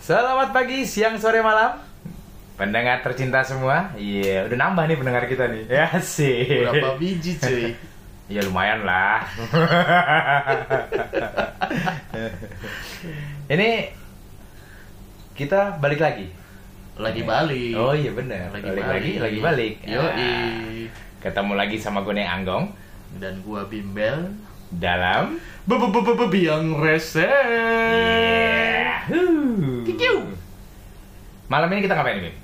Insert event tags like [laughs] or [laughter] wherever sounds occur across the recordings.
Selamat pagi, siang, sore, malam Pendengar tercinta semua Iya, udah nambah nih pendengar kita nih Ya sih Berapa biji cuy? Ya lumayan lah [laughs] Ini Kita balik lagi Lagi balik. Oh iya bener Lagi Balik balik. lagi, lagi balik Yo Ah. Ketemu lagi sama gue Neng Anggong Dan gua bimbel. Dalam Biang rese. Yahoo. Kikiu. Malam ini kita ngapain nih, Bim?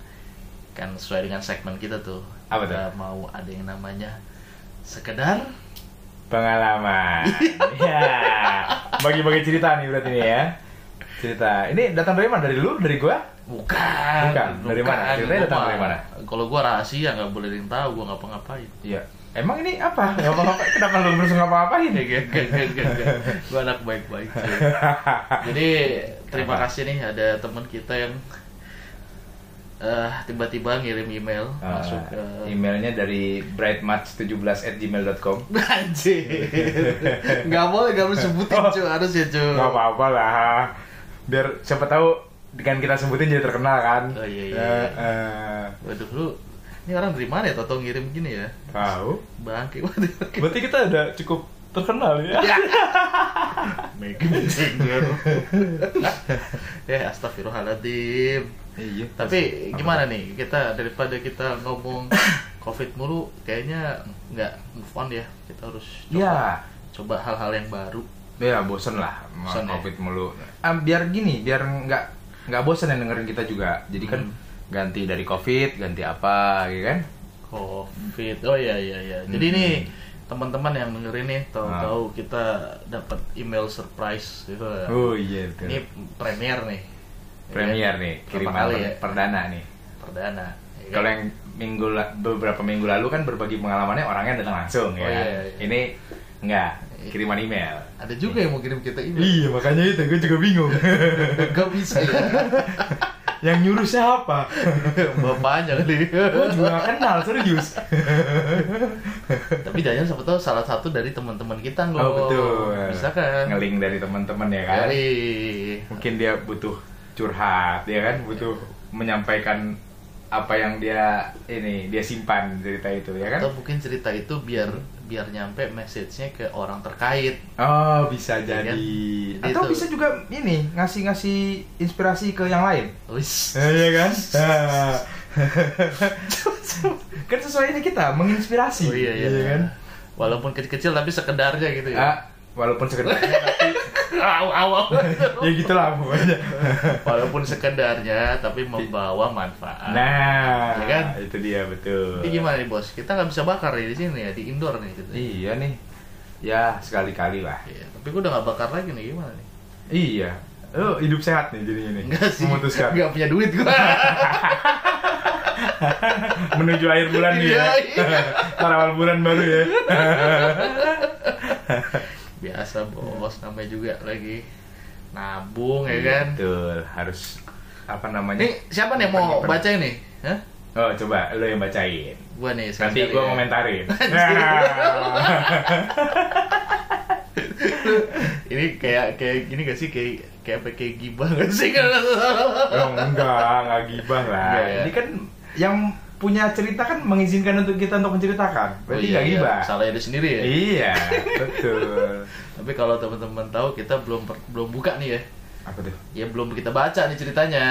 Kan sesuai dengan segmen kita tuh. Apa tuh? Kita mau ada yang namanya sekedar Pengalaman. [laughs] ya. Bagi-bagi cerita nih berarti nih ya. Cerita. Ini datang dari mana? Dari lu? Dari gua? bukan. Bukan. Dari mana? Ceritanya datang dari mana? Kalau gua rahasia nggak boleh ada yang tahu gua ngapa-ngapain. Iya. Emang ini apa? Nggak apa-apa. Kenapa lu terus ngapa-ngapain? Gak, gak, gak, gak, gak. Gue anak baik-baik cuy. [laughs] Jadi terima Apa? kasih nih ada teman kita yang eh tiba-tiba ngirim email Ah, masuk ke emailnya dari brightmatch17 Anjir. Gak boleh gak boleh sebutin cuy, harus ya cuy. Gak apa-apa lah. Biar siapa tahu dengan kita sebutin jadi terkenal kan. Oh, iya, iya, Ya, iya. eh, Waduh lu, ini orang dari mana ya Toto ngirim gini ya? tahu. Bangke. [laughs] Berarti kita udah cukup terkenal ya. Ya. [laughs] Megan Jagger. [laughs] ya astagfirullahaladzim. Iya. Tapi gimana nih kita daripada kita ngomong [coughs] covid mulu kayaknya nggak move on ya kita harus coba, Iya. coba hal-hal yang baru Ya bosen lah Bosen ya? covid mulu. Ah, biar gini, biar nggak nggak bosen yang dengerin kita juga. Jadi kan Hmm. Ganti dari covid, ganti apa, gitu kan? covid oh iya iya iya jadi Hmm. nih teman-teman yang dengerin nih tahu-tahu kita dapat email surprise gitu Oh iya betul. ini premier nih Ya Premier kan? nih, kiriman kali per- ya perdana nih. perdana ya kan? Kalau yang minggu beberapa minggu lalu kan berbagi pengalamannya orangnya datang langsung ya. Oh, iya, iya. Ini enggak, kiriman email. ada juga yang mau kirim kita email Iya, makanya itu gue juga bingung. [laughs] gak bisa ya [laughs] yang nyuruh siapa? [laughs] bapaknya kali Gue juga gak kenal, serius. [laughs] Tapi jangan siapa tahu salah satu dari teman-teman kita loh. Oh betul. Bisa kan? Ngeling dari teman-teman ya kan. Dari Mungkin dia butuh curhat, ya kan? Butuh menyampaikan apa yang dia ini dia simpan cerita itu ya kan? atau mungkin cerita itu biar biar nyampe message-nya ke orang terkait. Oh bisa Iya jadi. kan? Jadi Atau itu- bisa juga ini ngasih-ngasih inspirasi ke yang lain. Wis. Iya kan? [laughs] kan sesuai ini kita menginspirasi. Oh iya iya. kan? Walaupun kecil-kecil tapi sekedarnya gitu ya. Ah, walaupun sekedar [laughs] tapi au, au. ya gitulah pokoknya. Walaupun sekedarnya tapi membawa manfaat. Nah, Ya kan? itu dia betul. Ini gimana nih bos? Kita nggak bisa bakar nih di sini ya di indoor nih gitu. Iya nih. Ya, sekali-kali lah. Iya, tapi gue udah nggak bakar lagi nih gimana nih? Iya. Lu hidup sehat nih jadinya nih. Enggak sih. Memutuskan. Nggak punya duit gue. [laughs] Menuju akhir bulan nih ya. Iya. Awal bulan baru ya. [laughs] biasa bos namanya juga lagi nabung ya kan Betul, harus apa namanya? ini siapa nih mau baca ini Hah? Oh, coba lu yang bacain. gua nih Nanti gua ya. komentarin. [laughs] Ini kayak kayak gini gak sih kayak kayak apa kayak gibah gak sih [laughs] Oh, enggak, enggak gibah lah. Enggak ya? Ini kan yang punya cerita kan mengizinkan untuk kita untuk menceritakan. Berarti enggak gibah. Oh, salah dia sendiri ya Iya, [laughs] betul. tapi kalau teman-teman tahu kita belum per- belum buka nih ya Apa tuh? ya belum kita baca nih ceritanya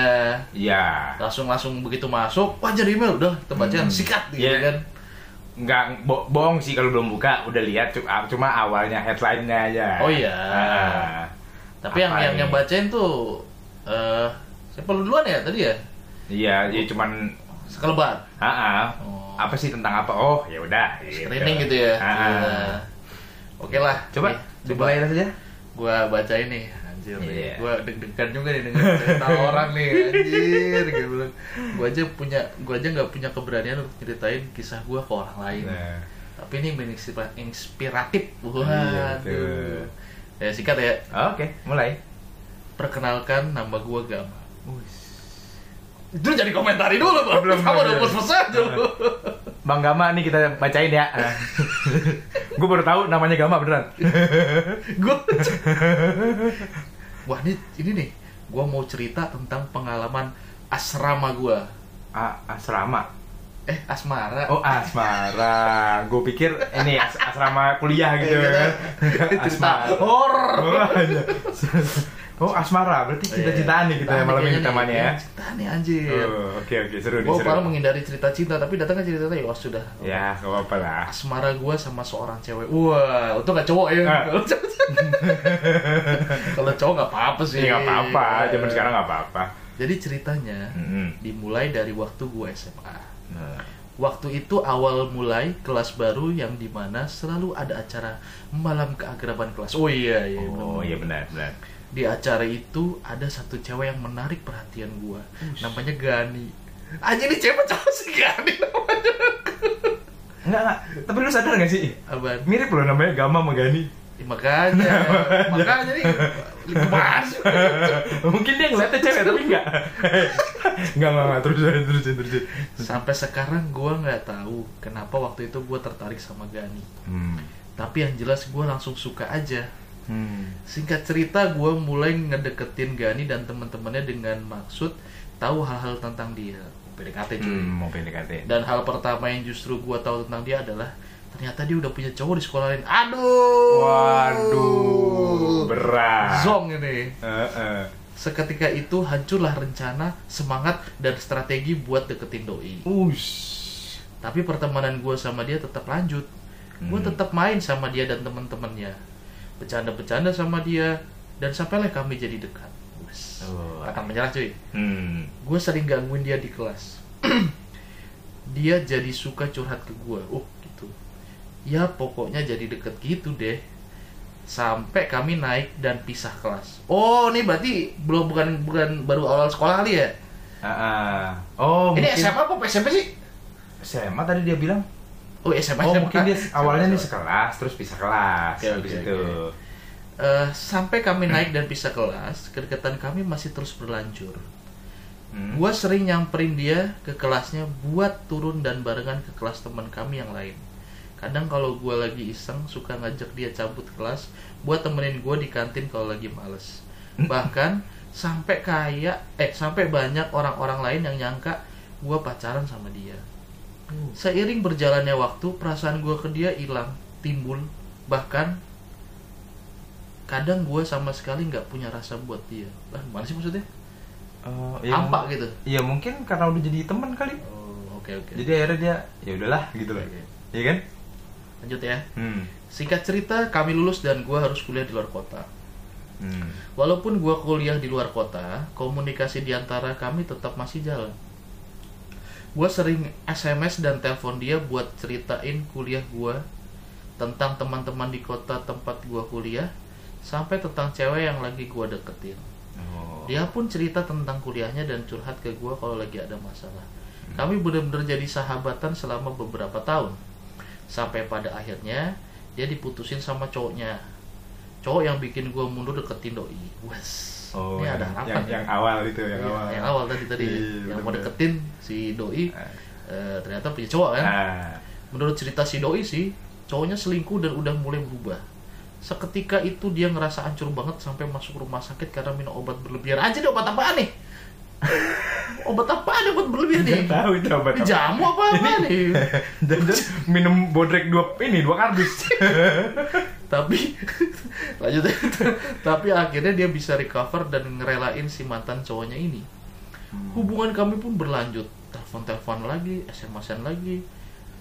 Iya. langsung langsung begitu masuk wah jadi email udah kita baca Hmm. sikat gitu Iya. kan Enggak bo bohong sih kalau belum buka, udah lihat cu- cuma awalnya headline-nya aja. Oh iya. Ah. Tapi yang yang yang bacain tuh eh siapa lu duluan ya tadi ya? Iya, jadi cuman Sekelebat. Ah. Oh. apa sih tentang apa? Oh, ya udah. Screening gitu ya. Ah. Iya. Oke lah. Coba nih, dimulai saja. Gua baca ini. Anjir. Iya. Gua deg-degan juga nih dengan cerita [laughs] orang nih. Anjir gitu. Gua aja punya gua aja nggak punya keberanian untuk ceritain kisah gua ke orang lain. Nah, Tapi ini inspiratif. Iya, Waduh. ya sikat ya. Oke, mulai. Perkenalkan nama gua Gama. Itu jadi komentari dulu, Bang. Belum, Kamu udah pus-pus aja lu. Bang Gama nih kita bacain ya. [laughs] gue baru tahu namanya Gama beneran. gue wah ini ini nih gue mau cerita tentang pengalaman asrama gue A asrama. eh asmara Oh asmara. Gue pikir ini as asrama kuliah gitu Iya, kan. cerita Asmara. horor Oh, iya. Oh asmara, berarti cinta-cintaan nih kita Nah, malam ini nih, ya. cinta nih anjir Oh, Oke oke seru nih gue malah menghindari cerita cinta tapi datangnya cerita cinta ya sudah Ya gak apa-apa lah. asmara gue sama seorang cewek wah untung gak cowok ya Ah. [laughs] kalau cowok gak apa-apa sih Iya gak apa-apa, zaman sekarang gak apa-apa. jadi ceritanya Mm-mm. dimulai dari waktu gue SMA Nah. Waktu itu awal mulai kelas baru yang di mana selalu ada acara malam keakraban kelas. Oh iya iya. Oh benar. iya benar benar. Di acara itu ada satu cewek yang menarik perhatian gua. Namanya Gani. Aja ini cewek cowok sih Gani [laughs] namanya. Enggak enggak, tapi lu sadar gak sih? Abang. Mirip loh namanya Gama sama Gani. Ya, makanya, [laughs] makanya nih mas. [laughs] Mungkin dia ngeliatnya cewek tapi enggak. Enggak enggak enggak terus terus terus terus. Sampai sekarang gua nggak tahu kenapa waktu itu gua tertarik sama Gani. Hmm. Tapi yang jelas gua langsung suka aja. Hmm. Singkat cerita, gue mulai ngedeketin Gani dan teman-temannya dengan maksud tahu hal-hal tentang dia. PDKT cuy. Hmm, mau PDKT. Dan hal pertama yang justru gue tahu tentang dia adalah ternyata dia udah punya cowok di sekolah lain. Aduh. Waduh, berat. Zong ini. Heeh. Seketika itu hancurlah rencana, semangat dan strategi buat deketin doi. Ush. Tapi pertemanan gue sama dia tetap lanjut. Gue Hmm. tetap main sama dia dan teman-temannya. Bercanda-bercanda sama dia dan sampailah kami jadi dekat. Oh. Akan menyerah cuy. Hmm. Gue sering gangguin dia di kelas. [clears throat] dia jadi suka curhat ke gue. Oh gitu. Ya pokoknya jadi deket gitu deh. Sampai kami naik dan pisah kelas. Oh, ini berarti belum bukan bukan baru awal sekolah kali ya? Ah, ah. Oh, ini mungkin SMA apa SMP sih? SMA tadi dia bilang. Oh, SMA. Oh, SMA. mungkin dia awalnya nih SMA. sekelas terus pisah kelas habis oke, itu. oke. Eh, sampai kami naik dan pisah kelas, kedekatan kami masih terus berlanjur. Hmm. Gua sering nyamperin dia ke kelasnya buat turun dan barengan ke kelas teman kami yang lain. Kadang kalau gua lagi iseng suka ngajak dia cabut kelas buat temenin gua di kantin kalau lagi males. Bahkan sampai kayak eh sampai banyak orang-orang lain yang nyangka gua pacaran sama dia. Seiring berjalannya waktu, perasaan gua ke dia hilang, timbul, bahkan kadang gua sama sekali nggak punya rasa buat dia. Lah, gimana sih maksudnya? Oh, ya mung- gitu. Iya mungkin karena udah jadi teman kali. Oh, oke oke. Jadi akhirnya dia ya udahlah gitu loh. Oke. Iya kan? Lanjut ya. Hmm. Singkat cerita, kami lulus dan gua harus kuliah di luar kota. Hmm. Walaupun gua kuliah di luar kota, komunikasi di antara kami tetap masih jalan. Gua sering SMS dan telepon dia buat ceritain kuliah gua tentang teman-teman di kota tempat gua kuliah sampai tentang cewek yang lagi gua deketin. Oh. Dia pun cerita tentang kuliahnya dan curhat ke gua kalau lagi ada masalah. Kami benar-benar jadi sahabatan selama beberapa tahun. Sampai pada akhirnya dia diputusin sama cowoknya. Cowok yang bikin gua mundur deketin doi. Wes. Oh, ini yang, ada harapan. yang, ya. yang awal itu, yang Iya, awal. yang awal tadi tadi Iya, yang mau deketin si doi Ah. eh, ternyata punya cowok kan. Nah, Menurut cerita si doi sih, cowoknya selingkuh dan udah mulai berubah. Seketika itu dia ngerasa hancur banget sampai masuk rumah sakit karena minum obat berlebihan. Aja deh obat apaan nih? [laughs] obat apaan obat berlebihan nih? nggak tahu itu obat apa. jamu apa apa nih? [laughs] Dan dan minum bodrek dua ini dua kardus. [laughs] Tapi lanjut. Tapi akhirnya dia bisa recover dan ngerelain si mantan cowoknya ini. Hubungan kami pun berlanjut. Telepon-telepon lagi, SMS-an lagi.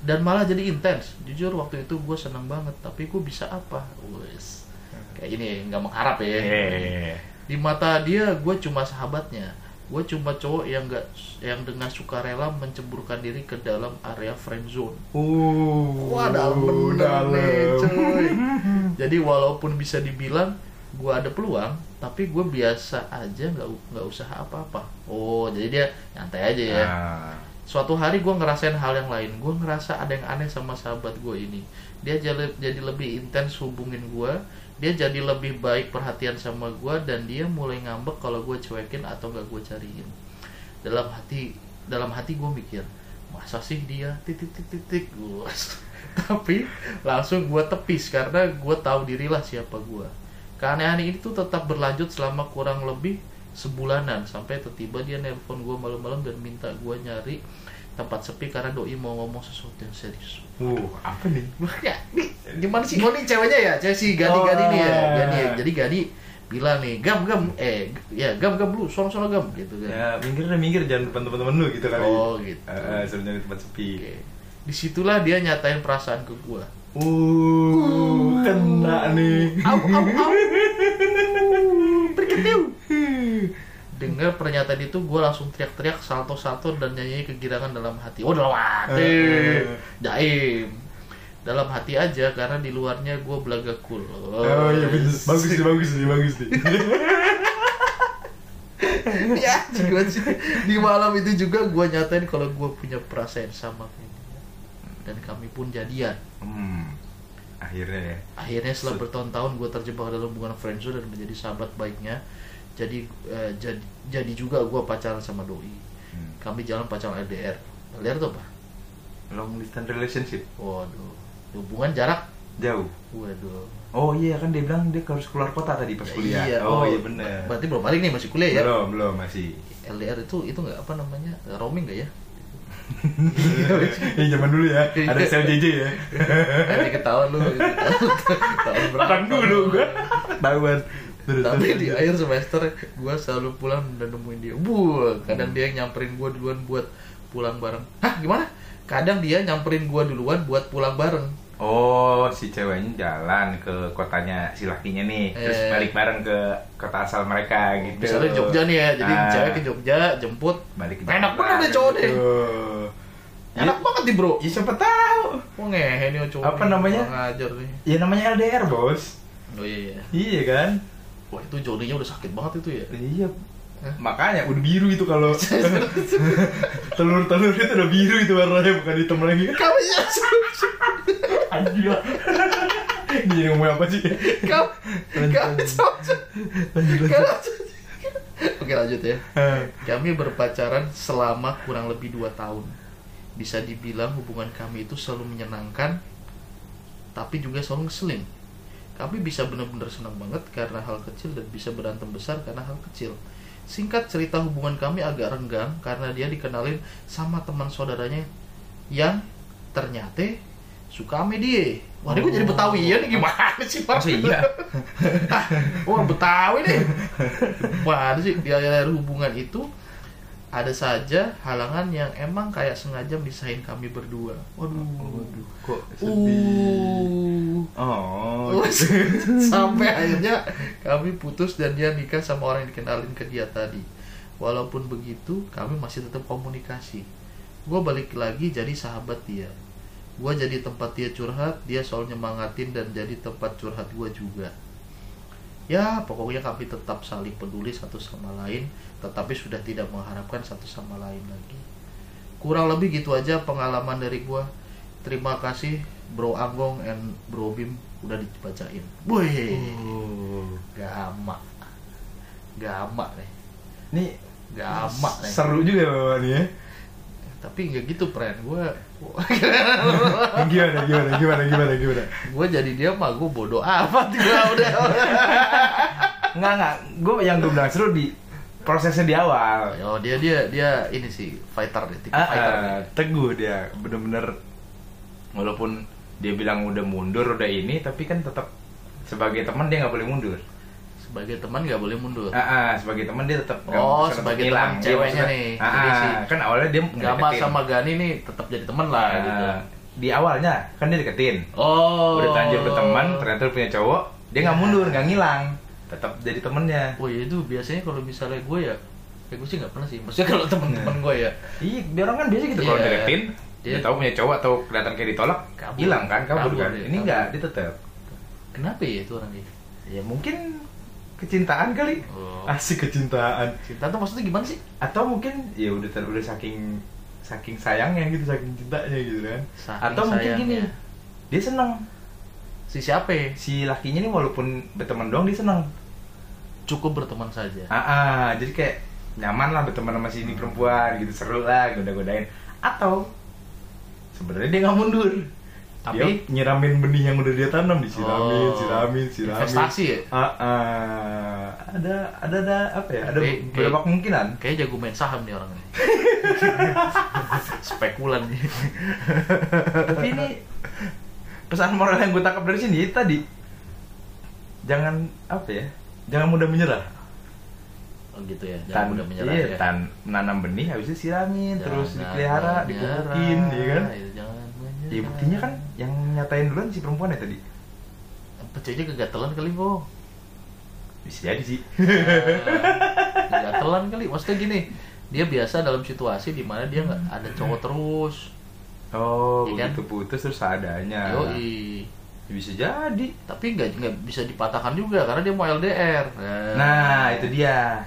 Dan malah jadi intens. Jujur waktu itu gue seneng banget. Tapi gue bisa apa? Wes. Kayak ini nggak mengharap ya. Eh. Di mata dia gue cuma sahabatnya. Gue cuma cowok yang nggak yang dengan sukarela menceburkan diri ke dalam area friend zone. Uh. Wah dalam bener nih cuy [laughs] Jadi walaupun bisa dibilang gue ada peluang Tapi gue biasa aja nggak nggak usaha apa-apa Oh jadi dia nyantai aja ya Nah. Suatu hari gue ngerasain hal yang lain Gue ngerasa ada yang aneh sama sahabat gue ini Dia jadi, jadi lebih intens hubungin gue Dia jadi lebih baik perhatian sama gue Dan dia mulai ngambek kalau gue cuekin atau nggak gue cariin. Dalam hati dalam hati gue mikir Masa sih dia? Titik titik titik gue [laughs] tapi langsung gue tepis karena gue tahu dirilah siapa gue keanehan ini tuh tetap berlanjut selama kurang lebih sebulanan sampai tiba dia nelpon gue malam-malam dan minta gue nyari tempat sepi karena doi mau ngomong sesuatu yang serius Uh, apa nih? ya nih gimana sih oh ini ceweknya ya cewek si Gadi Oh. Gadi nih ya Gadi ya. jadi Gadi bilang nih gam gam eh ya gam gam lu sono sono gam gitu kan Ya, minggir deh, minggir jangan depan teman-teman lu gitu kali. Oh, gitu. Eh, eh, suruh nyari tempat sepi. Oke. di situlah dia nyatain perasaan ke gue Uh, kena nih. au au au [laughs] terketiu dengar pernyataan itu gue langsung teriak-teriak salto-salto dan nyanyi kegirangan dalam hati oh dalam hati Eh. jaim dalam hati aja karena di luarnya gue belaga cool Oh iya bener. bagus nih, bagus nih, bagus nih. [laughs] ya gimana sih di malam itu juga gue nyatain kalau gue punya perasaan sama dia dan kami pun jadian hmm, akhirnya ya. akhirnya setelah Se- bertahun-tahun gue terjebak dalam hubungan friendzone dan menjadi sahabat baiknya jadi eh, jadi jadi juga gue pacaran sama doi Hmm. kami jalan pacaran LDR LDR itu apa Long distance relationship waduh hubungan jarak jauh. waduh Oh iya kan dia bilang dia harus keluar kota tadi pas kuliah. Iya, oh, iya bener. berarti belum balik nih masih kuliah ya Belum, belum masih. LDR itu itu nggak apa namanya roaming nggak ya [laughs] Ini zaman dulu ya, ada sel JJ ya. Nanti ketahuan lu tahun [laughs] berapa Tahun dulu gua. Tahuan. Terus, tapi terus, di terus. akhir semester gue selalu pulang dan nemuin dia buah kadang dia yang nyamperin gue duluan buat pulang bareng hah gimana kadang dia nyamperin gue duluan buat pulang bareng Oh, si ceweknya jalan ke kotanya si lakinya nih, terus Eh. balik bareng ke kota asal mereka gitu. misalnya Jogja nih ya jadi Ah. cewek ke Jogja jemput balik ke Enak banget deh cowok deh. enak banget nih bro Ya siapa tahu. oh ngehe nih cowok Apa nih, namanya? ngajar nih Ya namanya LDR, Bos. oh iya iya Iya kan? Wah itu jodinya udah sakit banget itu ya Iya. Hah? Makanya udah biru itu kalau [laughs] telur-telur itu udah biru itu warnanya bukan hitam lagi. kamu ya Anjir. Ini ngomong apa sih? kamu kamu Lanjut, lanjut. Oke lanjut ya. Kami berpacaran selama kurang lebih 2 tahun. Bisa dibilang hubungan kami itu selalu menyenangkan, tapi juga selalu ngeselin. Kami bisa benar-benar senang banget karena hal kecil dan bisa berantem besar karena hal kecil. Singkat cerita hubungan kami agak renggang karena dia dikenalin sama teman saudaranya yang ternyata suka sama dia. Wah, ini gue jadi Oh. Betawi ya nih gimana sih? Pak? Iya? Wah [laughs] Betawi nih. Mana sih di akhir hubungan itu ada saja halangan yang emang kayak sengaja misahin kami berdua. Waduh. Waduh, kok sedih. Uh. Oh. [laughs] Sampai akhirnya kami putus dan dia nikah sama orang yang dikenalin ke dia tadi. Walaupun begitu, kami masih tetap komunikasi. Gue balik lagi jadi sahabat dia. Gue jadi tempat dia curhat, dia selalu nyemangatin dan jadi tempat curhat gue juga. Ya, pokoknya kami tetap saling peduli satu sama lain, tetapi sudah tidak mengharapkan satu sama lain lagi. Kurang lebih gitu aja pengalaman dari gua. Terima kasih Bro Anggong and Bro Bim udah dibacain. Wih, Oh. gama. Gama nih. Ini Gama nih. seru juga nih ya. Tapi nggak gitu, friend. Gua Gimana, gimana, gimana, gimana, gimana? gua jadi dia mah gua bodoh amat gua udah. Enggak, enggak. Gue yang gue bilang seru di prosesnya di awal. Oh, dia dia dia ini sih fighter deh, tipe Ah, fighter. nih. teguh dia, bener-bener walaupun dia bilang udah mundur udah ini, tapi kan tetap sebagai teman dia nggak boleh mundur. Sebagai teman nggak boleh mundur. Ah, ah, sebagai teman dia tetap nggak Oh, sebagai teman ceweknya nih. Ah, Jadi ah, si kan awalnya dia Gama sama Gani nih tetap jadi teman lah Ah, gitu. Di awalnya kan dia deketin. Oh. Udah terlanjur berteman, ternyata punya cowok, dia nggak mundur, nggak ngilang, tetap jadi temennya. Oh iya itu biasanya kalau misalnya gue ya, kayak gue sih nggak pernah sih. Maksudnya kalau teman-teman gue ya, Iya, dia orang kan biasa gitu kalau Iya. deketin, Dia- dia tahu punya cowok atau kelihatan kayak ditolak, hilang kan, kabur, Kabur kan. dia, Ini kabur. enggak, dia tetap. kenapa ya itu orangnya? Ya mungkin kecintaan kali. Oh. Asik kecintaan. Cinta tuh maksudnya gimana sih? Atau mungkin ya udah ter- udah saking saking sayangnya gitu, saking cintanya gitu kan. Saking Atau mungkin gini, dia senang Si siapa? ya? si lakinya nih walaupun berteman doang dia senang. Cukup berteman saja. Ah, ah, jadi kayak nyaman lah berteman sama si ini perempuan gitu seru lah goda-godain atau sebenarnya dia nggak mundur Tapi- dia nyiramin benih yang udah dia tanam disiramin, Oh, siramin, siramin. investasi ya? Ah, ah. ada ada ada apa ya? Ada Kayak- beberapa kayak- kemungkinan. Kayaknya jago main saham nih orang ini. [laughs] Spekulan nih. Tapi ini pesan moral yang gue tangkap dari sini tadi jangan apa ya? Jangan mudah menyerah. Oh gitu ya, Tan, jangan mudah menyerah iya, ya. tan menanam benih habis itu siramin, terus dipelihara, dipupukin, ya kan? ya jangan. Ya buktinya kan yang nyatain duluan si perempuan ya tadi. Pecahnya kegatelan kali kok. Bisa jadi sih. Kegatelan kali. Maksudnya gini, dia biasa dalam situasi di mana dia nggak ada cowok terus. Oh, Iya kan? begitu putus terus seadanya. Yoi. Ya, Bisa jadi. Tapi nggak nggak bisa dipatahkan juga karena dia mau LDR. Nah, itu dia.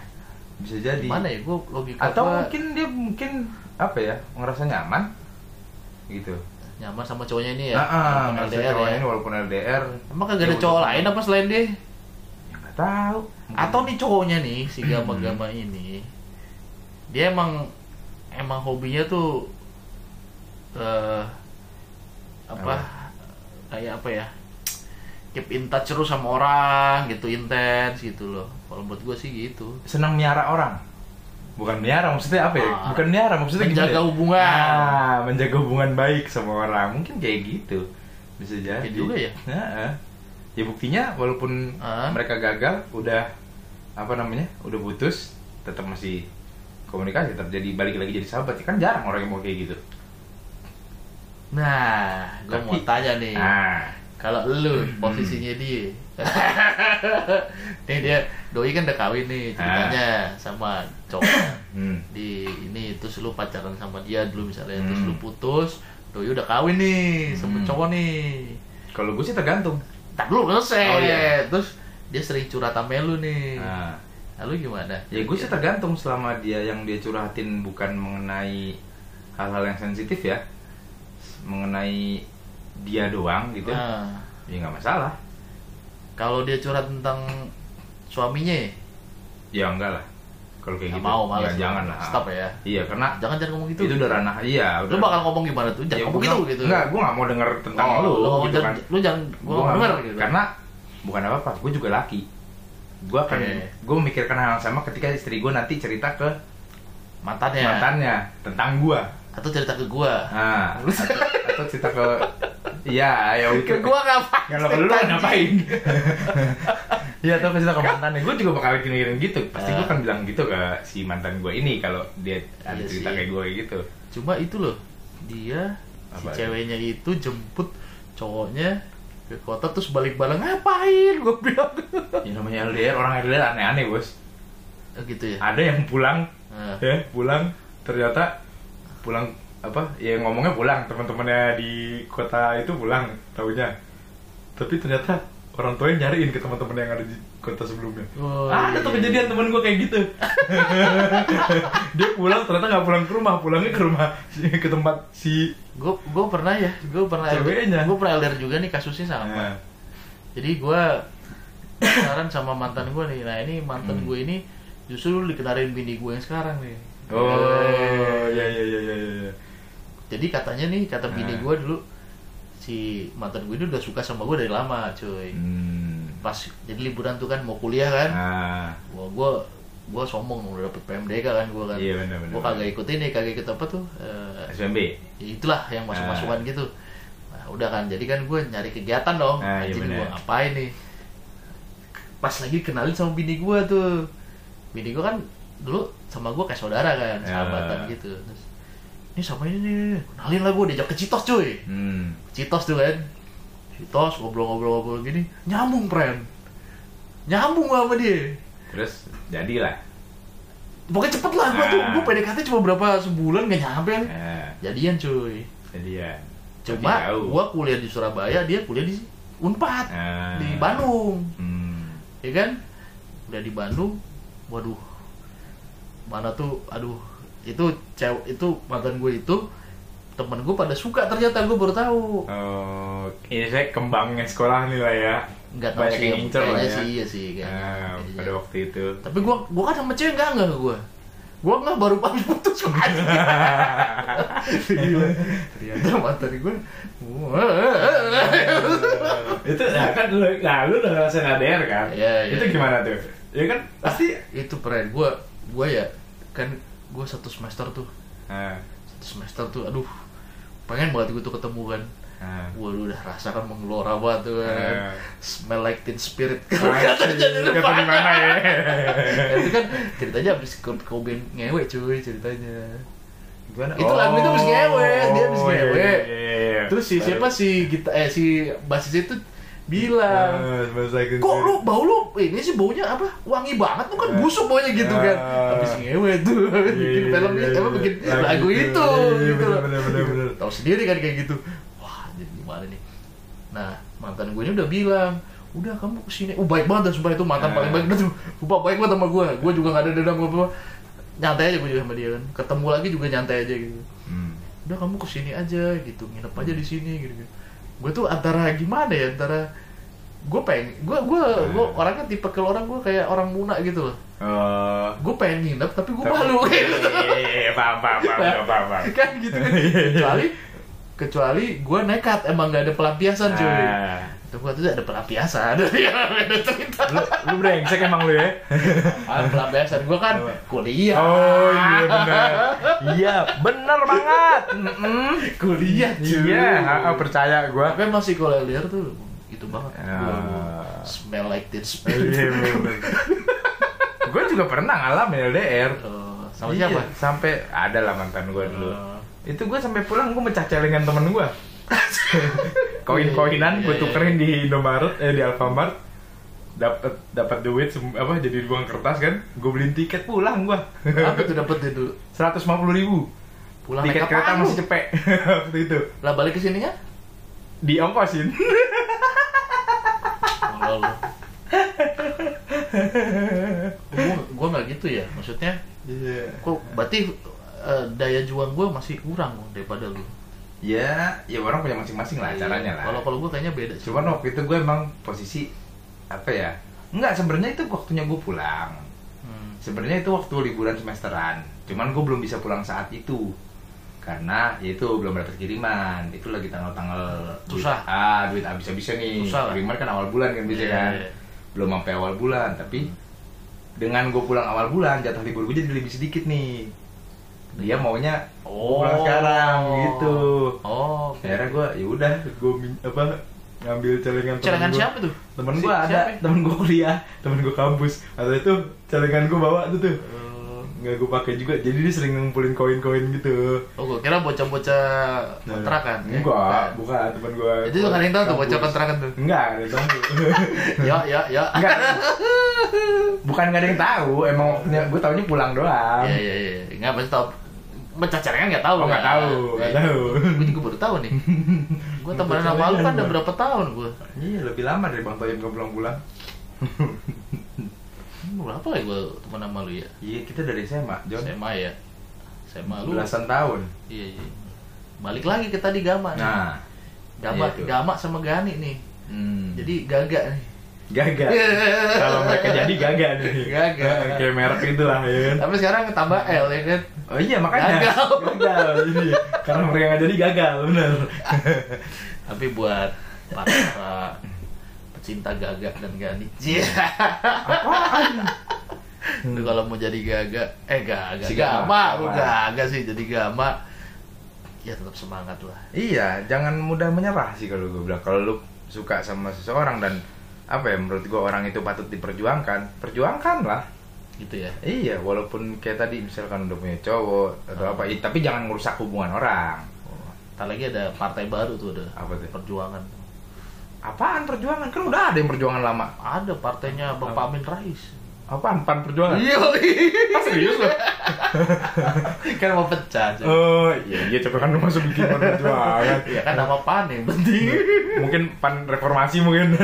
Bisa jadi. Gimana ya? Gue logika Atau gua mungkin dia mungkin apa ya? Ngerasa nyaman gitu. Nyaman sama cowoknya ini ya. Nah, ah, walaupun LDR ya. ini walaupun LDR. Emang kagak ada cowok lain apa selain dia? Ya nggak tahu. Atau nih cowoknya nih si [clears throat] gama-gama ini dia emang emang hobinya tuh eh apa, kayak apa ya keep in touch terus sama orang gitu intens gitu loh kalau buat gue sih gitu senang miara orang. Bukan miara maksudnya apa ya? Ah. Bukan miara maksudnya Menjaga gimana ya? hubungan. Ah, menjaga hubungan baik sama orang. Mungkin kayak gitu. Bisa jadi. Iya juga ya. Nah, ya buktinya walaupun Ah. mereka gagal udah apa namanya? Udah putus, tetap masih komunikasi, tetap jadi balik lagi jadi sahabat. Kan jarang orang yang mau kayak gitu. nah gue mau tanya nih Ah, kalau lu Hmm. posisinya dia [laughs] nih dia doi kan udah kawin nih ceritanya sama cowoknya hmm. di ini terus lu pacaran sama dia dulu misalnya terus Hmm. lu putus doi udah kawin nih sama Hmm. cowok nih Kalau gue sih tergantung. tak dulu selesai Oh, iya. terus dia sering curhat sama lu nih Nah, lalu gimana ya gue sih tergantung selama dia yang dia curhatin bukan mengenai hal-hal yang sensitif ya, mengenai dia doang gitu, nah, ya nggak masalah. kalau dia curhat tentang suaminya Ya enggak lah. Kalau kayak nggak gitu. mau ya, jangan lah. stop ya Iya, karena jangan jangan ngomong gitu itu udah ranah iya, lu udah. bakal ngomong gimana tuh jangan Ya, ngomong gitu gitu Enggak, gue nggak mau denger tentang Oh, lu, lu, gitu jangan, kan. lu jangan nggak nggak denger gitu Karena bukan apa-apa, gue juga laki. Gue akan, Oke. gue memikirkan hal yang sama ketika istri gue nanti cerita ke mantannya mantannya tentang gue. atau cerita ke gua Nah, atau, atau cerita ke Iya, ya ke mikir gua ngapain Kalau ke lu ngapain? Iya, atau cerita ke mantannya. Gue juga bakal mikirin gitu. Pasti gue Ah. kan bilang gitu ke si mantan gue ini kalau dia ada Iya cerita sih. kayak gue gitu. cuma itu loh dia Apa? si ceweknya itu jemput cowoknya ke kota terus balik balik ngapain gue bilang Ya namanya LDR, orang LDR aneh-aneh, Bos. Oh, gitu ya Ada yang pulang Nah, ya pulang ternyata pulang apa ya ngomongnya pulang teman-temannya di kota itu pulang tahunya tapi ternyata orang tuanya nyariin ke teman-teman yang ada di kota sebelumnya. Oh, ada iya, tuh iya. kejadian teman gue kayak gitu. [laughs] Dia pulang ternyata nggak pulang ke rumah pulangnya ke rumah [laughs] ke tempat si gue gue pernah ya gue pernah Ceweknya. gue pernah LDR juga nih kasusnya sama. Nah, jadi gue pacaran sama mantan gue nih nah ini mantan Hmm. gue ini justru dikenalin bini gue yang sekarang nih. Oh ya ya ya ya ya jadi katanya nih kata bini Nah. gue dulu si mantan gue ini udah suka sama gue dari lama cuy hmm. pas jadi liburan tuh kan mau kuliah kan ah gua gua gua sombong udah dapet PMDK kan gua kan Iya, benar. kagak ikut ini kagak ikut apa tuh eh, SMB ya itulah yang masuk masukan Ah. gitu nah, udah kan jadi kan gue nyari kegiatan dong Ah, iya, benar. gua ngapain nih pas lagi kenalin sama bini gua tuh bini gua kan dulu sama gua kayak saudara kan Ya. sahabatan gitu terus ini sama ini nih. Kenalin lah gua diajak ke Citos cuy. Hmm. Citos tuh kan. Citos ngobrol-ngobrol-ngobrol gini. Nyambung pren nyambung gua sama dia. Terus jadilah. Pokoknya cepet lah gua tuh Ah. gua PDKT cuma berapa sebulan gak nyampe kan. Eh, jadian cuy. Jadian. Cuma gua kuliah di Surabaya dia kuliah di Unpad Ah. di Bandung. Hmm. ya kan? Udah di Bandung waduh. Mana tuh aduh itu cewek itu mantan gue itu temen gue pada suka ternyata gue baru tahu Oh, ini saya kembangnya sekolah nih lah ya. nggak tahu Banyak sih yang incer lah ya. sih iya sih kayaknya. Ah, Kayaknya. pada waktu itu. tapi gue gue kan sama cewek nggak nggak ke gue Gua nggak baru habis putus [laughs] aja. Gila. Ternyata mantan gue. [laughs] itu nah kan lu nah lu udah ngerasain ADR kan Iya, iya. itu gimana tuh ya kan pasti itu keren gue gue ya kan gue satu semester tuh. Nah, satu semester tuh aduh pengen banget gue tuh ketemu kan. Nah. gue udah rasakan mengelora banget tuh kan. Eh. smell like teen spirit. Kata di mana ya itu kan ceritanya abis Kurt Cobain ngewe cuy ceritanya. Gimana? Itu lagu itu habis ngewe, dia habis Oh, iya, ngewe. iya, iya, iya. terus si siapa? Si kita eh si basis itu bilang Inggris. kok lu bau lu ini sih baunya apa wangi banget tuh kan Ah. busuk baunya gitu kan Ah. habis ngewe tuh bikin iya, filmnya iya, apa iya. bikin Lagu lagu itu. itu Iya, gitu loh. bener, bener, bener. tahu sendiri kan kayak gitu wah jadi gimana nih nah mantan gue ini udah bilang udah kamu ke sini oh baik banget dah, sumpah itu mantan Ah. paling baik banget sumpah baik banget sama gue gue juga gak ada dendam apa apa nyantai aja gue juga sama dia kan ketemu lagi juga nyantai aja gitu Hmm. udah kamu ke sini aja gitu nginep aja di sini gitu, gitu. Gue tuh antara gimana ya antara gue pengen gue gue gue orangnya tipe ke orang gue kayak orang muna gitu loh. Oh. gue pengen nginep tapi gue malu. Gitu Iya, iya, iya, paham, paham, paham, paham, paham. [laughs] kan gitu kan. Kecuali kecuali gue nekat emang gak ada pelampiasan cuy. Ah. Itu gue tuh ada pelampiasan [laughs] ada cerita Lu, lu brengsek emang lu ya? [laughs] ada pelampiasan gue kan kuliah Oh iya benar. Iya, benar banget. Mm-mm. kuliah cuy Iya, ah, ah, percaya gua. tapi masih kalau liar tuh itu banget Ya. Gua- smell like teen spirit Iya. Gue juga pernah ngalamin LDR. Oh, sama Iya, siapa? Sampai ada lah mantan gue dulu. Oh. Itu gue sampai pulang gue mecah celengan temen gue. [laughs] Koin-koinan gue tukerin di Indomaret eh di Alfamart. Dapat dapat duit apa jadi uang kertas kan? Gue beliin tiket pulang gue. apa tuh dapetin dulu 150 ribu. pulang Tiket kereta masih cepet [laughs] waktu itu. lah balik ke sininya Diongkosin. oh, lu gua gua nggak gitu ya maksudnya Iya. kok berarti eh, daya juang gua masih kurang daripada lu Ya, ya orang punya masing-masing lah caranya lah. kalau kalau gua kayaknya beda sih Cuman waktu itu gue emang posisi apa ya? Enggak, sebenarnya itu waktunya gue pulang. Hmm. Sebenarnya itu waktu liburan semesteran. Cuman gue belum bisa pulang saat itu. Karena ya itu belum dapat kiriman. Itu lagi tanggal-tanggal duit- Susah. ah, duit habis-habisnya nih. Susah. Kiriman kan awal bulan kan biasanya Iya, kan. iya. Belum sampai awal bulan, tapi dengan gue pulang awal bulan, jatah libur gue jadi lebih sedikit nih. Dia maunya oh. pulang sekarang gitu. oh oke. akhirnya gue ya udah gue apa ngambil celengan temen celengan gua. siapa tuh? Temen Si- gue ada siapa? temen gue kuliah temen gue kampus. Atau itu celengan gue bawa tuh tuh. Eh, nggak gue pakai juga jadi dia sering ngumpulin koin-koin gitu. Oh gua kira bocah-bocah kontrakan ya? enggak bukan temen gue itu tuh nggak yang tahu tuh bocah kontrakan tuh? Enggak ada yang tahu. [laughs] Ya ya ya enggak bukan nggak ada yang tahu emang waktunya gue tahunya pulang doang. Iya iya iya. Enggak pasti tahu. Mecah celengan nggak tahu. Oh, nggak kan? tahu, nggak Ya, tahu. Gue juga baru tahu nih. [laughs] Gue temenan sama lu kan udah berapa tahun gue. iya lebih lama dari bang Toyib nggak pulang-pulang berapa ya gue temen sama lu ya? iya kita dari SMA John SMA ya. SMA lu. belasan tahun Iya iya. Balik lagi ke tadi Gama nih. nah Gama, iya. Gama sama Gani nih. Hmm. Jadi gaga nih. Gagal [laughs] kalau mereka jadi gagal nih Gagal. [laughs] kayak merek itu lah ya kan Tapi sekarang tambah L ya kan. oh iya makanya Gagal. [laughs] gagal jadi karena mereka nggak jadi gagal bener Tapi buat para pecinta gagak dan Gani. Apaan Lu kalau mau jadi gaga, eh gaga, Si gama, Gama. lu gaga sih jadi gama. Ya tetap semangat lah. iya jangan mudah menyerah sih kalau gue bilang kalau lu suka sama seseorang dan apa ya menurut gue orang itu patut diperjuangkan perjuangkan lah Gitu ya. iya walaupun kayak tadi misalkan udah punya cowok atau Hmm. apa tapi jangan merusak hubungan orang Oh, Ntar lagi ada partai baru tuh ada Apa tuh? perjuangan. apaan perjuangan kan udah ada yang perjuangan lama Ada partainya Bang Apa? Pamin Rais. apaan pan perjuangan Iya, Ah, serius lo [laughs] [laughs] kan mau pecah. cuy. Oh iya iya coba kan masuk bikin pan perjuangan. Iya kan nama pan yang penting. mungkin pan reformasi mungkin.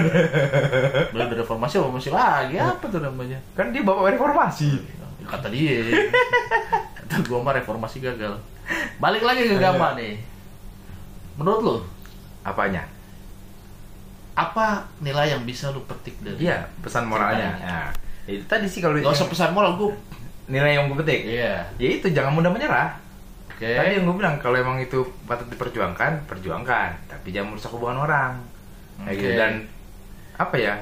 [laughs] Belum reformasi apa masih lagi apa tuh namanya? kan dia bawa reformasi. Ya, Kata dia. Kata gua mah reformasi gagal. Balik lagi ke Gama nih. Menurut lu, Apanya? apa nilai yang bisa lu petik dari Iya pesan moralnya. Nah, itu tadi sih kalau Gak usah pesan moral, gue nilai yang gue petik Iya. ya itu jangan mudah menyerah Oke. tadi yang gue bilang kalau emang itu patut diperjuangkan perjuangkan tapi jangan merusak hubungan orang Kayak gitu. Dan apa ya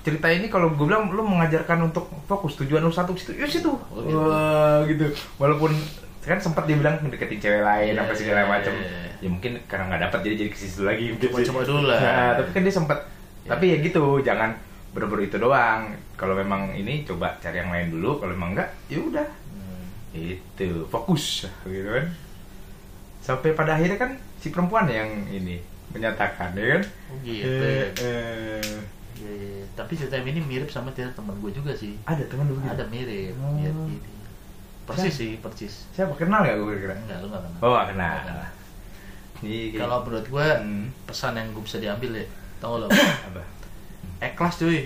cerita ini kalau gue bilang lu mengajarkan untuk fokus tujuan lu satu situ ya situ Oh, gitu. Wah, gitu walaupun kan sempat dia bilang deketin cewek lain Iya, apa segala iya, macam iya, iya. ya mungkin karena nggak dapat jadi jadi ke situ lagi. Coba-coba dulu lah. Nah, tapi kan dia sempat Iya. tapi ya gitu jangan bener-bener itu doang kalau memang ini coba cari yang lain dulu kalau memang enggak ya udah Hmm. itu fokus gitu kan sampai pada akhirnya kan si perempuan yang ini menyatakan ya kan Oh gitu. Eh, ya. eh, Iya, iya. Tapi cerita ini mirip sama cerita teman gue juga sih. ada teman lu gitu Ada mirip. Oh. Iya, gini. Persis sih, persis. siapa kenal gak gue kira Enggak, lu enggak kenal. oh gak kenal kenal. Kalau menurut gue Hmm. pesan yang gue bisa diambil ya, tau lo? [coughs] apa Ikhlas cuy.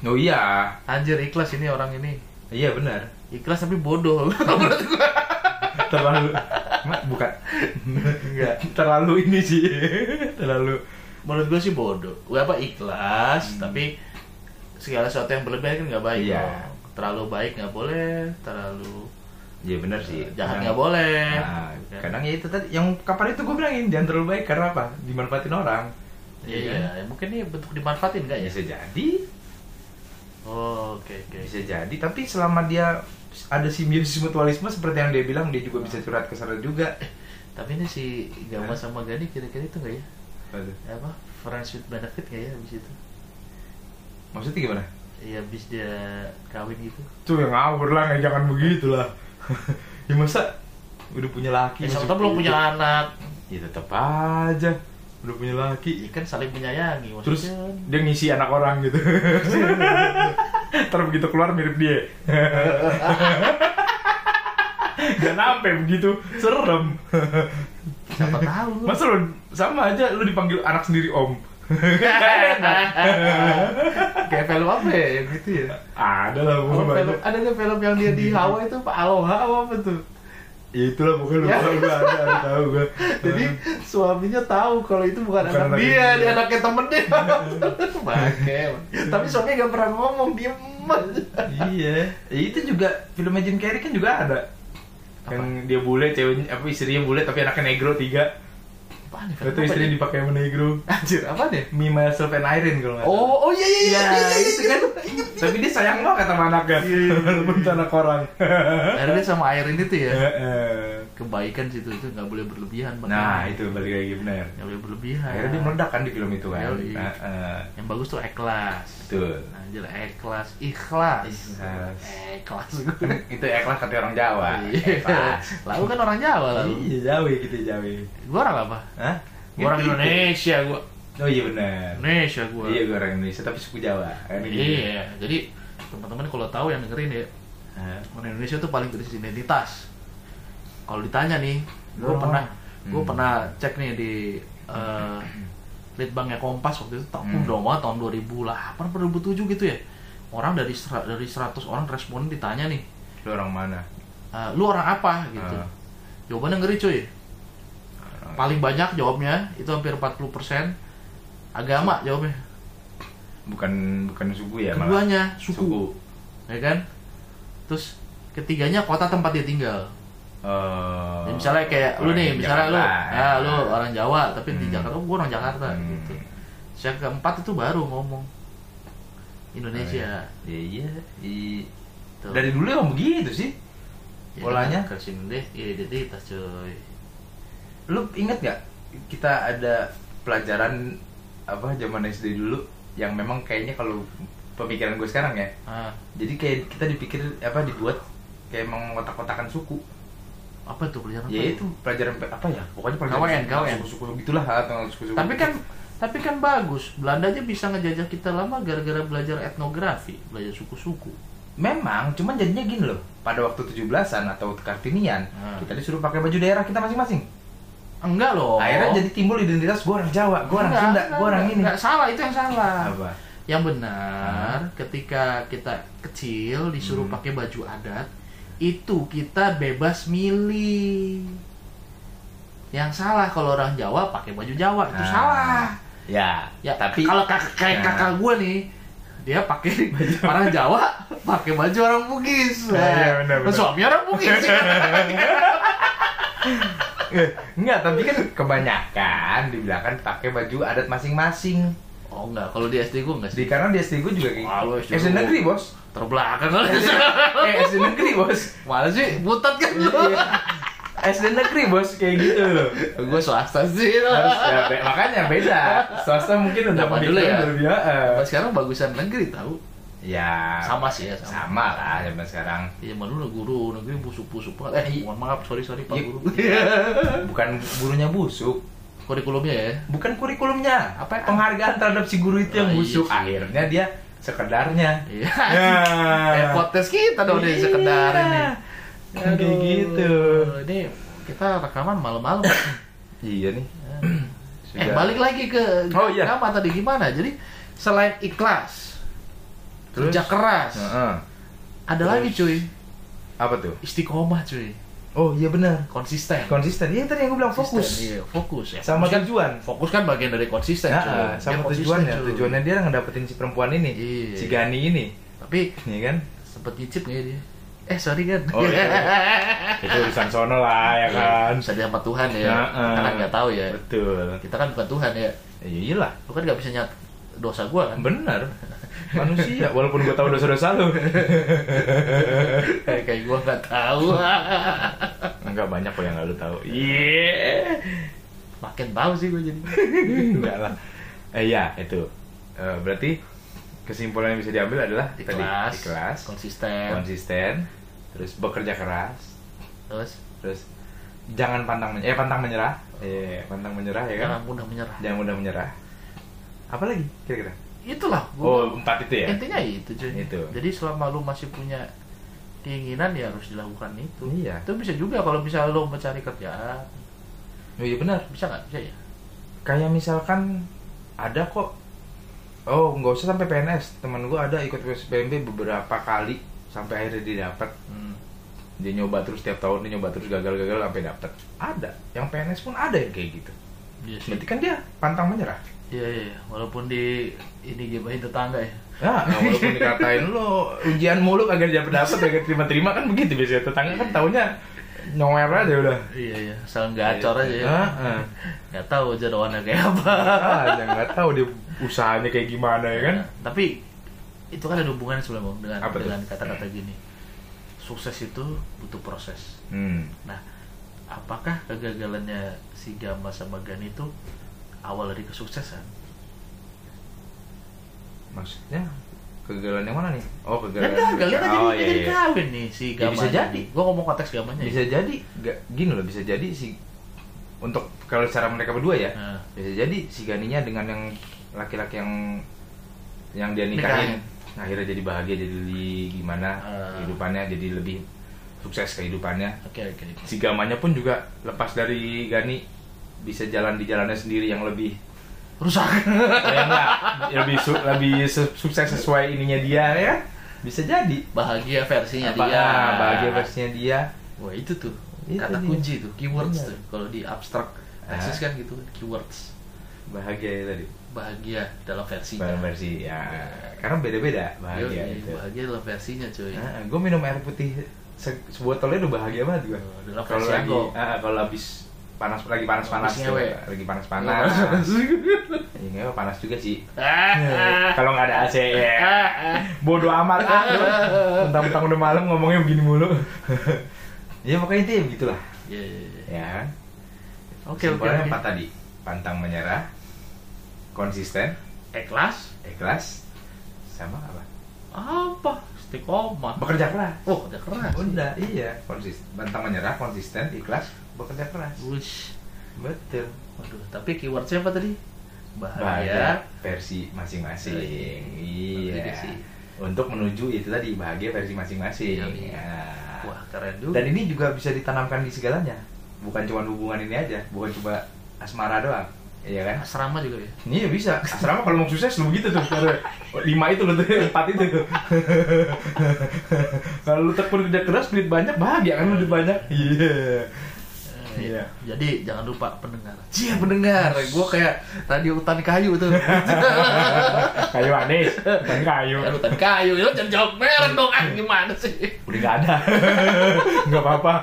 oh iya Anjir ikhlas ini orang ini. iya benar Ikhlas tapi bodoh. [laughs] terlalu bukan enggak terlalu ini sih terlalu Menurut gue sih bodoh. Gue apa ikhlas, Hmm. tapi segala sesuatu yang berlebihan kan nggak baik. Iya. dong. Terlalu baik nggak boleh, terlalu Iya benar sih. jahat Kadang- nggak boleh. Nah, Kan? kadang ya itu tadi yang kapan itu gue bilangin jangan terlalu baik karena apa? Dimanfaatin orang. Iya, kan? ya, mungkin ini bentuk dimanfaatin nggak ya? Bisa jadi, Oh, oke oke. bisa jadi. Tapi selama dia ada simbiosis mutualisme seperti yang dia bilang, dia juga bisa curhat ke sana juga. Tapi ini si Gama sama Gani kira-kira itu nggak ya? Aduh. Apa? Friends with benefit nggak ya abis itu? Maksudnya gimana? Iya abis dia kawin gitu. Tuh yang ngawur lah, jangan begitu lah. [laughs] ya masa udah punya laki? Ya, sama belum punya anak. Ya tetap aja, udah punya laki. Iya kan saling menyayangi Terus maksudnya. dia ngisi anak orang gitu. [laughs] Ntar begitu keluar mirip dia. Gak sampai begitu, serem. siapa tahu. Masa lu sama aja lu dipanggil anak sendiri om. Kayak film apa ya yang gitu ya? Ada lah Oh, film, ada film yang dia di Hawaii itu Pak Aloha apa tuh? Ya itulah bukan Ya. tahu gua ada, ada tahu gua. Jadi suaminya tahu kalau itu bukan, Bukan anak dia, dia. dia anaknya temennya. [laughs] Bangke. Tapi suaminya gak pernah ngomong, aja. iya. Ya, itu juga filmnya Jim Carrey kan juga ada. Apa? Yang dia bule, ceweknya apa istrinya bule tapi anaknya negro tiga. Apaan ya? Itu istrinya dipakai sama negro. Anjir, apa deh? Me, myself, and Irene kalau nggak. Oh, oh iya iya iya. Iya, itu kan. Tapi dia sayang banget sama anaknya. Iya, iya, iya. [laughs] Walaupun anak orang. Akhirnya sama Airin itu ya. Heeh. Kebaikan situ itu nggak boleh berlebihan. Eh, Nah, makanya. itu balik lagi benar. nggak boleh berlebihan. Akhirnya dia meledak kan di film itu kan. Yoi. Heeh. Yang bagus tuh ikhlas. Betul. Anjir, ikhlas, ikhlas. Ikhlas. Ikhlas. [laughs] Itu ikhlas kata orang Jawa. Iya. Ikhlas. Lalu kan orang Jawa lalu. Iya, Jawi gitu Jawi. Gua orang apa? Hah? Gua orang Gitu. Indonesia gua. Oh iya benar. Indonesia gua. Iya gue orang Indonesia tapi suku Jawa. Kan gitu. Iya, jadi teman-teman kalau tahu yang dengerin ya, orang Indonesia tuh paling krisis identitas. Kalau ditanya nih, gue Oh. pernah, gue Hmm. pernah cek nih di uh, Litbangnya Kompas waktu itu tahun Hmm. udah banget tahun 2008 atau 2007 gitu ya. Orang dari sera- dari 100 orang responden ditanya nih, Lu orang mana? "Eh, lu orang apa gitu. Ah. Jawabannya ngeri cuy. Orang- Paling banyak jawabnya itu hampir 40% agama jawabnya. Bukan bukan suku ya malah. Keduanya suku. ya kan terus ketiganya kota tempat dia tinggal Oh. Ya, misalnya kayak lu nih misalnya lu Jakarta. ah lu orang Jawa tapi di Hmm. Jakarta oh, gua orang Jakarta Hmm. gitu yang keempat itu baru ngomong Indonesia Iya iya. I- Tuh. Dari dulu emang begitu sih. Ya, polanya. ke sini deh identitas cuy Lu inget gak kita ada pelajaran apa zaman SD dulu yang memang kayaknya kalau pemikiran gue sekarang ya. ah Jadi kayak kita dipikir apa dibuat kayak emang kotak-kotakan suku. Apa tuh pelajaran apa Ya itu pelajaran pe- apa ya? Pokoknya pelajaran KWN, suku- KWN. suku-suku gitulah atau suku-suku. tapi gitu. kan tapi kan bagus Belanda aja bisa ngejajah kita lama gara-gara belajar etnografi belajar suku-suku memang cuman jadinya gini loh. Pada waktu 17-an atau Kartinian, Hmm. kita disuruh pakai baju daerah kita masing-masing. enggak loh Akhirnya jadi timbul identitas gue orang Jawa, gue orang Sunda, gue orang enggak, ini. enggak salah itu yang salah Apa? Yang benar, ketika kita kecil disuruh Hmm. pakai baju adat, itu kita bebas milih. Yang salah kalau orang Jawa pakai baju Jawa itu Ah. salah. Ya, Ya, tapi kalau kakak kayak Ya. kakak gue nih, dia pakai [laughs] orang Jawa pakai baju orang Bugis. Ah, iya, benar, benar. Suami orang Bugis. [laughs] Eh, Enggak, tapi kan kebanyakan dibilangkan pakai baju adat masing-masing. Oh enggak, kalau di SD gue enggak sih. Di karena di SD gue juga kayak lu SD SD negeri, Bos. Terbelakang kali. [laughs] eh, SD negeri, Bos. Mana sih? Butat kan lu. Iya. SD negeri, Bos, kayak gitu loh. gue swasta sih. Harus ya, be- makanya beda. Swasta mungkin udah Zaman dulu ya. eh. Pas sekarang bagusan negeri tahu. Ya, Sama sih ya, sama. sama lah zaman sekarang. Iya, malu lah guru negeri busuk-busuk banget. Eh, mohon maaf, sorry sorry Pak. Guru. [laughs] Bukan gurunya busuk, Kurikulumnya ya. bukan kurikulumnya. Apa penghargaan terhadap si guru itu yang Oh, iya busuk. Akhirnya dia sekedarnya. Iya. Ya. [laughs] Eh, podcast kita dong Iya. sekedar ini. Kan kayak gitu. Ini kita rekaman malam-malam. [coughs] Iya nih. eh, balik lagi ke Oh, iya. apa tadi gimana? Jadi selain ikhlas, Terus? kerja keras, Heeh. ada Terus? lagi cuy, Apa tuh? istiqomah cuy, Oh iya benar. konsisten. Konsisten. Iya tadi yang gue bilang Konsisten, fokus. Iya, fokus ya. Sama Fokus kan- tujuan. Fokus kan bagian dari konsisten Ya, cuy. Dia sama tujuannya. cuy. Tujuannya dia ngedapetin si perempuan ini. Iya. Si Gani ini. Tapi Iya kan? sempet nyicip nggak ya dia? Eh sorry kan. Oh, iya. [laughs] Itu urusan sono lah ya kan. Bisa dia sama Tuhan ya. Heeh. Kita kan nggak tahu ya. Betul. Kita kan bukan Tuhan ya. Iya iyalah. Lu kan nggak bisa nyat dosa gua kan. Bener. Manusia, walaupun gue tahu dosa-dosa lu. kayak kayak gua nggak tahu. Enggak banyak kok yang gak lu tahu. Iya. Makin tahu sih gua jadi. Enggak lah. Eh iya, itu. Eh, berarti kesimpulan yang bisa diambil adalah tadi Ikhlas, ikhlas, konsisten, konsisten, terus bekerja keras, terus terus jangan pantang men- eh pantang menyerah. Eh, pantang menyerah ya kan? jangan mudah menyerah. Jangan mudah menyerah. Apa lagi kira-kira? Itulah. Oh, empat itu ya. Intinya itu cuy. Itu. Jadi selama lu masih punya keinginan ya harus dilakukan itu. Iya. Itu bisa juga kalau misalnya lu mencari kerjaan. Oh iya benar. Bisa nggak? Bisa ya? Kayak misalkan ada kok Oh, nggak usah sampai PNS. Teman gua ada ikut PSBMB beberapa kali sampai akhirnya dia dapat. Hmm. Dia nyoba terus tiap tahun dia nyoba terus gagal-gagal sampai dapat. Ada. Yang PNS pun ada yang kayak gitu. Iya sih. Berarti kan dia pantang menyerah. Iya, iya, iya. walaupun di ini gibahin tetangga ya. Ya, nah, walaupun [laughs] dikatain lo ujian mulu kagak dapat dapat kagak terima-terima kan begitu biasanya tetangga kan taunya nyower aja udah. Iya, iya. Asal gacor aja ya. Heeh. Nggak tahu jadwalnya kayak apa. Ah, nggak tahu dia usahanya kayak gimana ya kan. Nah, tapi itu kan ada hubungannya sebenarnya dengan Apa dengan kata-kata gini. Sukses itu butuh proses. Hmm. Nah, apakah kegagalannya si Gama sama Gani itu awal dari kesuksesan? Maksudnya kegagalan yang mana nih? Oh, kegagalan. gagal, dia kan oh, jadi, iya, jadi iya. kawin nih si Ya, Gama. bisa jadi. Gue ngomong konteks Gamanya. Bisa ya. jadi gak gini loh, bisa jadi si untuk kalau secara mereka berdua ya, Nah, bisa jadi si Ganinya dengan yang laki-laki yang yang dia nikahin Nikahin. akhirnya jadi bahagia jadi gimana Ah. kehidupannya jadi lebih sukses kehidupannya Oke, oke. oke. si Gamanya pun juga lepas dari Gani bisa jalan di jalannya sendiri yang lebih Rusak. ya enggak, lebih su- lebih su- sukses sesuai ininya dia ya bisa jadi Bahagia versinya Apa- dia. ah, bahagia versinya dia Wah, itu tuh. Itu kata dia. kunci tuh, keywords Iya. tuh. Kalau di abstrak Ah. tesis kan gitu, keywords. bahagia ya tadi Bahagia dalam versinya. Bahan versi ya karena beda-beda bahagia Yoi, itu bahagia dalam versinya, cuy. gue minum air putih se sebotolnya udah bahagia banget gue dalam kalau versi lagi aku. ah, kalau habis panas lagi panas panas Habis ngewe. lagi panas panas ya, ngewe panas juga sih Ah, kalau nggak ada AC ya ah, ah. bodoh amat ah mentang-mentang udah malam ngomongnya begini mulu [laughs] ya pokoknya itu ya begitulah Iya, iya, iya. ya Oke, oke, oke. empat tadi pantang menyerah konsisten Ikhlas? ikhlas sama apa Apa? Istiqomah. bekerja keras Oh, udah keras. udah iya konsisten pantang menyerah konsisten ikhlas bekerja keras Wush. betul Waduh, tapi keywordnya apa tadi? bahagia Bahagia. versi masing-masing Iya. iya Juga sih. untuk menuju itu tadi bahagia versi masing-masing Iya, iya. Ya. Wah, keren juga. dan ini juga bisa ditanamkan di segalanya bukan cuma hubungan ini aja bukan cuma asmara doang iya kan asrama juga ya. Iya bisa. Asrama kalau mau sukses lu begitu tuh. Lima itu lu tuh, empat itu tuh. kalau lu tekun kerja keras, duit banyak, bahagia kan lu duit banyak. Iya. Iya. Jadi jangan lupa pendengar. Cia pendengar. Gue kayak radio hutan kayu tuh. [laughs] kayu manis bukan kayu Ya, hutan kayu. Lo jangan jawab merek dong. Ah, gimana sih? udah nggak ada [laughs] nggak apa-apa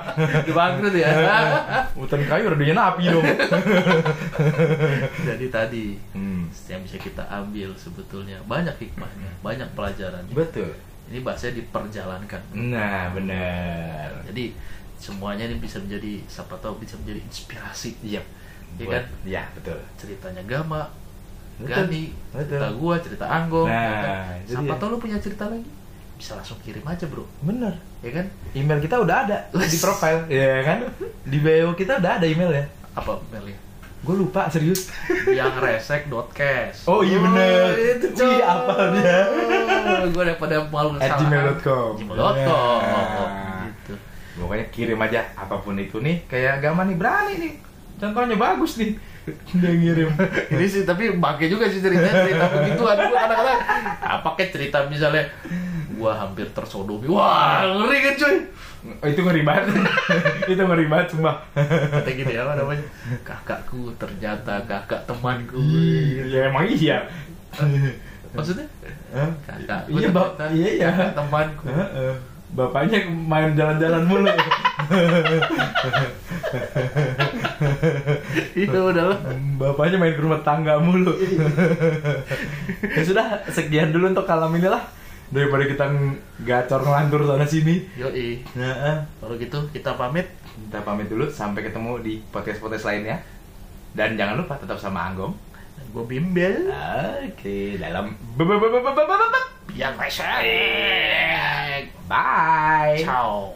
Dibangkrut ya. [laughs] hutan kayu radionya napi dong Jadi tadi hmm. yang bisa kita ambil sebetulnya banyak hikmahnya, banyak pelajarannya. betul Ini bahasanya diperjalankan. nah benar Jadi semuanya ini bisa menjadi siapa tahu bisa menjadi inspirasi. iya Iya Buat- kan? iya betul Ceritanya Gama, Betul. Gani, Betul. cerita gua, cerita Anggong. Nah, ya kan? itu Siapa dia. tahu lu punya cerita lagi? Bisa langsung kirim aja, Bro. bener Ya kan? email kita udah ada di profile ya kan di bio kita udah ada email ya Apa mailnya? gue lupa serius yang resek.cash Oh, iya bener. itu Wih, coy. apa dia? gue daripada malu At salah. gmail.com. gmail.com Ya. Gitu pokoknya kirim aja apa pun itu nih kayak Gama nih berani nih. Contohnya bagus nih. [laughs] Dia ngirim. Ini sih tapi pakai juga sih cerita cerita begituan. Gue kadang-kadang apa kayak cerita misalnya gua hampir tersodomi. Wah ngeri kan cuy? Oh, itu ngeri banget. [laughs] Itu ngeri banget sumpah. Kata gini apa namanya? Kakakku ternyata kakak temanku. Ya emang iya. Maksudnya? Hah? kakakku iya ternyata iya iya. kakak temanku. Bapaknya main jalan-jalan mulu. Itu udahlah bapaknya main ke rumah tangga mulu. Ya sudah sekian dulu untuk kalam ini lah daripada kita gacor ngelantur sana sini. Yoi. Nah, kalau gitu kita pamit. Kita pamit dulu. Sampai ketemu di podcast podcast lainnya. Dan jangan lupa tetap sama Anggom gue bimbel. Oke dalam yang besar bye. Ciao.